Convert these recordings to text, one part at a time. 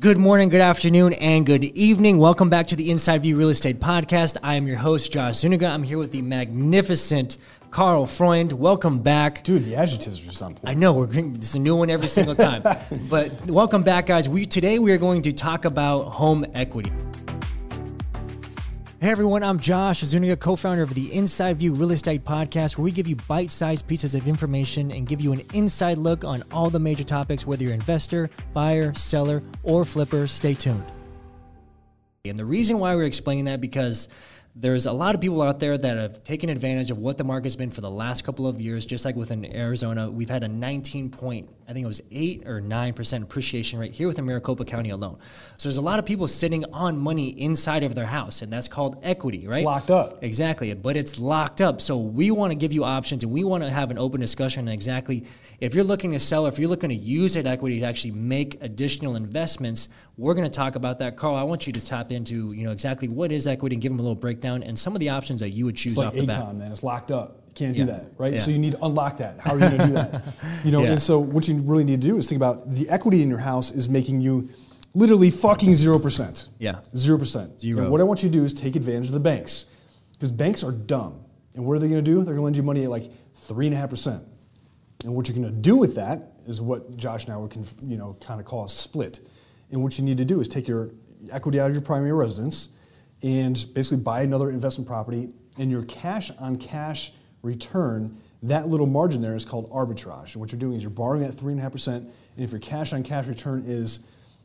Good morning, good afternoon, and good evening. Welcome back to the Inside View Real Estate Podcast. I am your host, Josh Zuniga. I'm here with the magnificent Carl Freund. Welcome back. Dude, the adjectives are something. I know we're it's a new one every single time. but welcome back, guys. We today we are going to talk about home equity. Hey everyone, I'm Josh Zuniga, co-founder of the Inside View Real Estate Podcast, where we give you bite-sized pieces of information and give you an inside look on all the major topics, whether you're investor, buyer, seller, or flipper. Stay tuned. And the reason why we're explaining that because there's a lot of people out there that have taken advantage of what the market's been for the last couple of years. Just like within Arizona, we've had a 19 point, I think it was eight or nine percent appreciation rate here within Maricopa County alone. So there's a lot of people sitting on money inside of their house, and that's called equity, right? It's locked up. Exactly, but it's locked up. So we want to give you options, and we want to have an open discussion on exactly if you're looking to sell, or if you're looking to use that equity to actually make additional investments. We're going to talk about that, Carl. I want you to tap into you know exactly what is equity and give them a little breakdown and some of the options that you would choose It's like off the bat. Acon, man. It's locked up. You can't Yeah. do that, right? Yeah. So you need to unlock that. How are you going to do that? You know, Yeah. and so what you really need to do is think about the equity in your house is making you literally fucking zero percent. Yeah. Zero percent. Zero. And what I want you to do is take advantage of the banks, because banks are dumb. And what are they going to do? They're going to lend you money at like three and a half percent. And what you're going to do with that is what Josh and I would, you know, kind of call a split. And what you need to do is take your equity out of your primary residence and basically buy another investment property. And your cash on cash return, that little margin there is called arbitrage. And what you're doing is you're borrowing at three and a half percent. And if your cash on cash return is,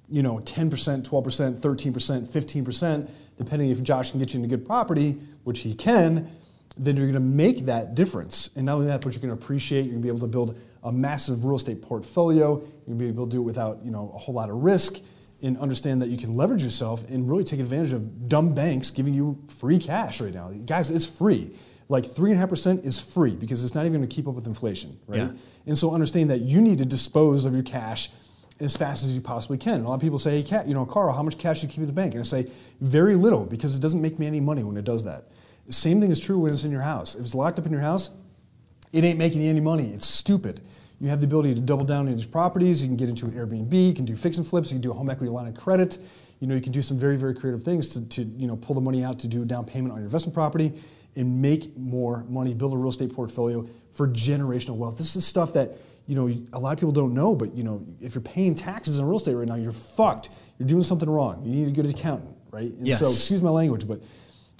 you know, 10%, 12%, 13%, 15%, depending if Josh can get you into good property, which he can, then you're going to make that difference. And not only that, but you're going to appreciate, you're going to be able to build a massive real estate portfolio. You're going to be able to do it without you know, a whole lot of risk and understand that you can leverage yourself and really take advantage of dumb banks giving you free cash right now. Guys, it's free. Like 3.5% is free because it's not even going to keep up with inflation, right? Yeah. And so understanding that you need to dispose of your cash as fast as you possibly can. A lot of people say, hey, Cat, you know, Carl, how much cash do you keep in the bank? And I say, very little because it doesn't make me any money when it does that. The same thing is true when it's in your house. If it's locked up in your house, it ain't making you any money. It's stupid. You have the ability to double down on these properties. You can get into an Airbnb. You can do fix and flips. You can do a home equity line of credit. You know, you can do some very, very creative things to, to you know, pull the money out to do a down payment on your investment property and make more money, build a real estate portfolio for generational wealth. This is stuff that, you know, a lot of people don't know, but, you know, if you're paying taxes on real estate right now, you're fucked. You're doing something wrong. You need a good accountant, right? And so, excuse my language, but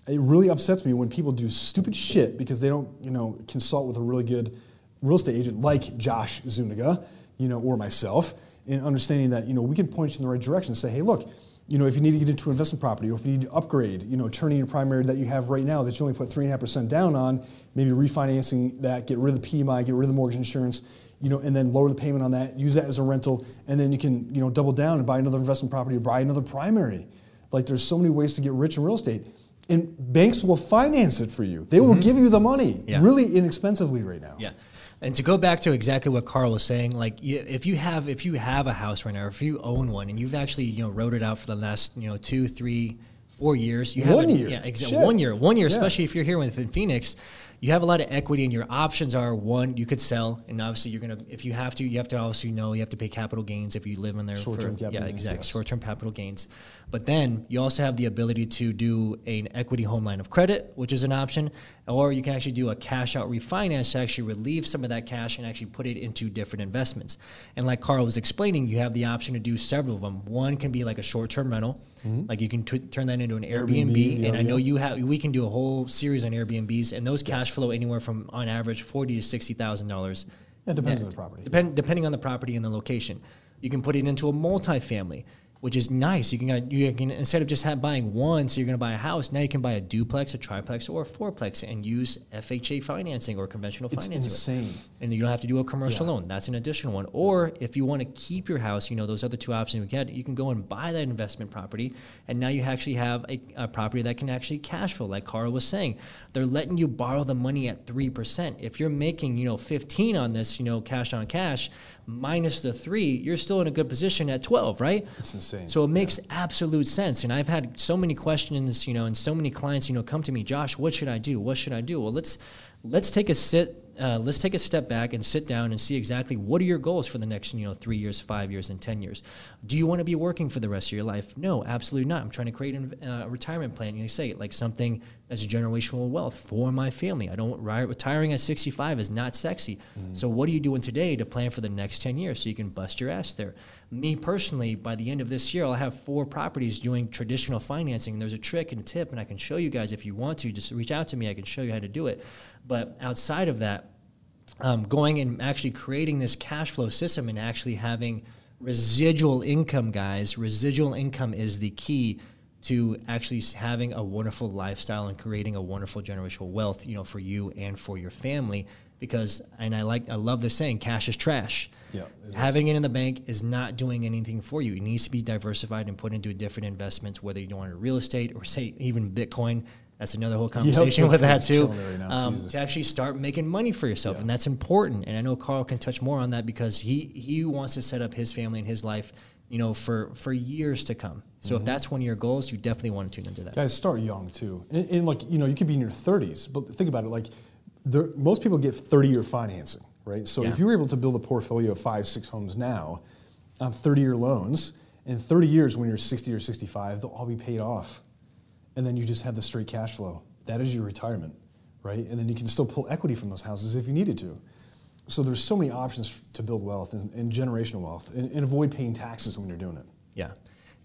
it really upsets me when people do stupid shit because they don't, you know, consult with a really good real estate agent like Josh Zuniga, you know, or myself, in understanding that, you know, we can point you in the right direction and say, hey, look, you know, if you need to get into an investment property or if you need to upgrade, you know, turning your primary that you have right now that you only put 3.5% down on, maybe refinancing that, get rid of the PMI, get rid of the mortgage insurance, you know, and then lower the payment on that, use that as a rental, and then you can, you know, double down and buy another investment property or buy another primary. Like there's so many ways to get rich in real estate. And banks will finance it for you. They will give you the money Mm-hmm. Yeah. really inexpensively right now. Yeah. And to go back to exactly what Carl was saying, like if you have if you have a house right now, or if you own one and you've actually you know wrote it out for the last you know two, three, four years, you One have a- year. yeah, exa- Shit. one year, one year, Yeah. especially if you're here within Phoenix, you have a lot of equity, and your options are one, you could sell, and obviously you're gonna if you have to, you have to obviously know you have to pay capital gains if you live in there. Short-term for, capital yeah, gains, exactly, yes. short-term capital gains. But then you also have the ability to do an equity home line of credit, which is an option, or you can actually do a cash out refinance to actually relieve some of that cash and actually put it into different investments. And like Carl was explaining, you have the option to do several of them. One can be like a short-term rental, mm-hmm. like you can t- turn that into an Airbnb, Airbnb, and I know yeah. you have. We can do a whole series on Airbnbs, and those cash flow anywhere from on average forty to sixty thousand dollars. It depends on the property. Depend, depending on the property and the location. You can put it into a multifamily. Which is nice. You can you can instead of just have buying one, so you're going to buy a house. Now you can buy a duplex, a triplex, or a fourplex, and use FHA financing or conventional It's financing. insane. And you don't have to do a commercial Yeah. loan. That's an additional one. Or if you want to keep your house, you know those other two options we get. You can go and buy that investment property, and now you actually have a, a property that can actually cash flow. Like Carl was saying, they're letting you borrow the money at three percent. If you're making you know 15 on this, you know cash on cash, minus the three, you're still in a good position at 12, right? It's insane. So it makes absolute sense. And I've had so many questions, you know, and so many clients, you know, come to me, Josh, what should I do? What should I do? Well, let's let's take a sit uh, let's take a step back and sit down and see exactly what are your goals for the next you know three years, five years, and ten years. Do you want to be working for the rest of your life? No, absolutely not. I'm trying to create a uh, retirement plan. You say like something as a generational wealth for my family. I don't retiring at 65 is not sexy. Mm-hmm. So what are you doing today to plan for the next 10 years so you can bust your ass there? Me personally, by the end of this year, I'll have four properties doing traditional financing. And there's a trick and a tip, and I can show you guys if you want to. Just reach out to me. I can show you how to do it. But outside of that, um, going and actually creating this cash flow system and actually having residual income, guys. Residual income is the key to actually having a wonderful lifestyle and creating a wonderful generational wealth, you know, for you and for your family. Because, and I like, I love the saying, cash is trash. Yeah, it Having is. it in the bank is not doing anything for you. It needs to be diversified and put into different investments, whether you want real estate or say even Bitcoin. That's another whole conversation yep, with that too. Right now, um, to actually start making money for yourself, yeah. and that's important. And I know Carl can touch more on that because he he wants to set up his family and his life, you know, for for years to come. So mm-hmm. if that's one of your goals, you definitely want to tune into that. Guys, start young too, and, and like you know, you could be in your 30s, but think about it. Like, there, most people get 30 year financing, right? So yeah. if you were able to build a portfolio of five, six homes now on 30 year loans, in 30 years when you're 60 or 65, they'll all be paid off and then you just have the straight cash flow. That is your retirement, right? And then you can still pull equity from those houses if you needed to. So there's so many options to build wealth and, and generational wealth, and, and, avoid paying taxes when you're doing it. Yeah,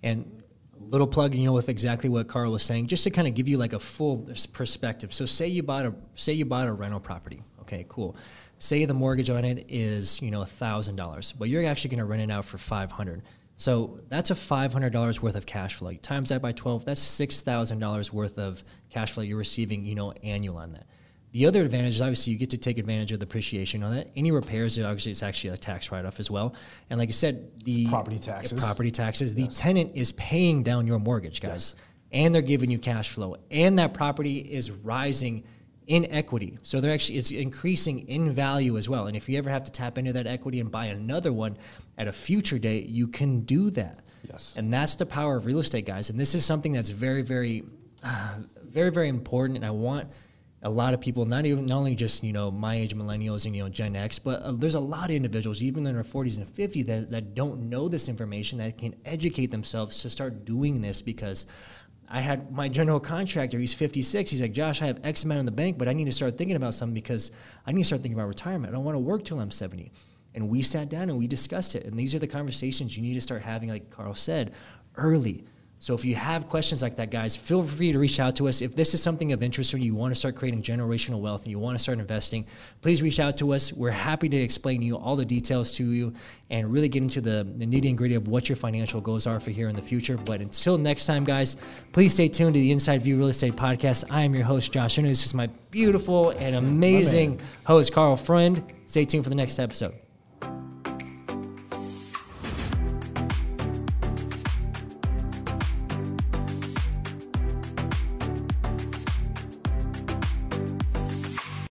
and little plug, you know, with exactly what Carl was saying, just to kind of give you like a full perspective. So say you bought a say you bought a rental property. Okay, cool. Say the mortgage on it is you know thousand dollars, but you're actually going to rent it out for five hundred. So that's a $500 worth of cash flow. You times that by 12, that's $6,000 worth of cash flow you're receiving, you know, annual on that. The other advantage is obviously you get to take advantage of the appreciation on that. Any repairs, it obviously, it's actually a tax write off as well. And like I said, the property taxes, property taxes, yes. the tenant is paying down your mortgage, guys, yes. and they're giving you cash flow, and that property is rising in equity. So they're actually it's increasing in value as well. And if you ever have to tap into that equity and buy another one at a future date, you can do that. Yes. And that's the power of real estate, guys. And this is something that's very, very, uh, very, very important. And I want a lot of people, not even not only just you know my age millennials and you know Gen X, but uh, there's a lot of individuals, even in their 40s and 50s, that, that don't know this information that can educate themselves to start doing this because I had my general contractor, he's 56. He's like, Josh, I have X amount in the bank, but I need to start thinking about something because I need to start thinking about retirement. I don't want to work till I'm 70. And we sat down and we discussed it. And these are the conversations you need to start having, like Carl said, early. So if you have questions like that, guys, feel free to reach out to us. If this is something of interest or you want to start creating generational wealth and you want to start investing, please reach out to us. We're happy to explain to you all the details to you and really get into the, the nitty and gritty of what your financial goals are for here in the future. But until next time, guys, please stay tuned to the Inside View Real Estate Podcast. I am your host, Josh, and this is my beautiful and amazing host, Carl Friend. Stay tuned for the next episode.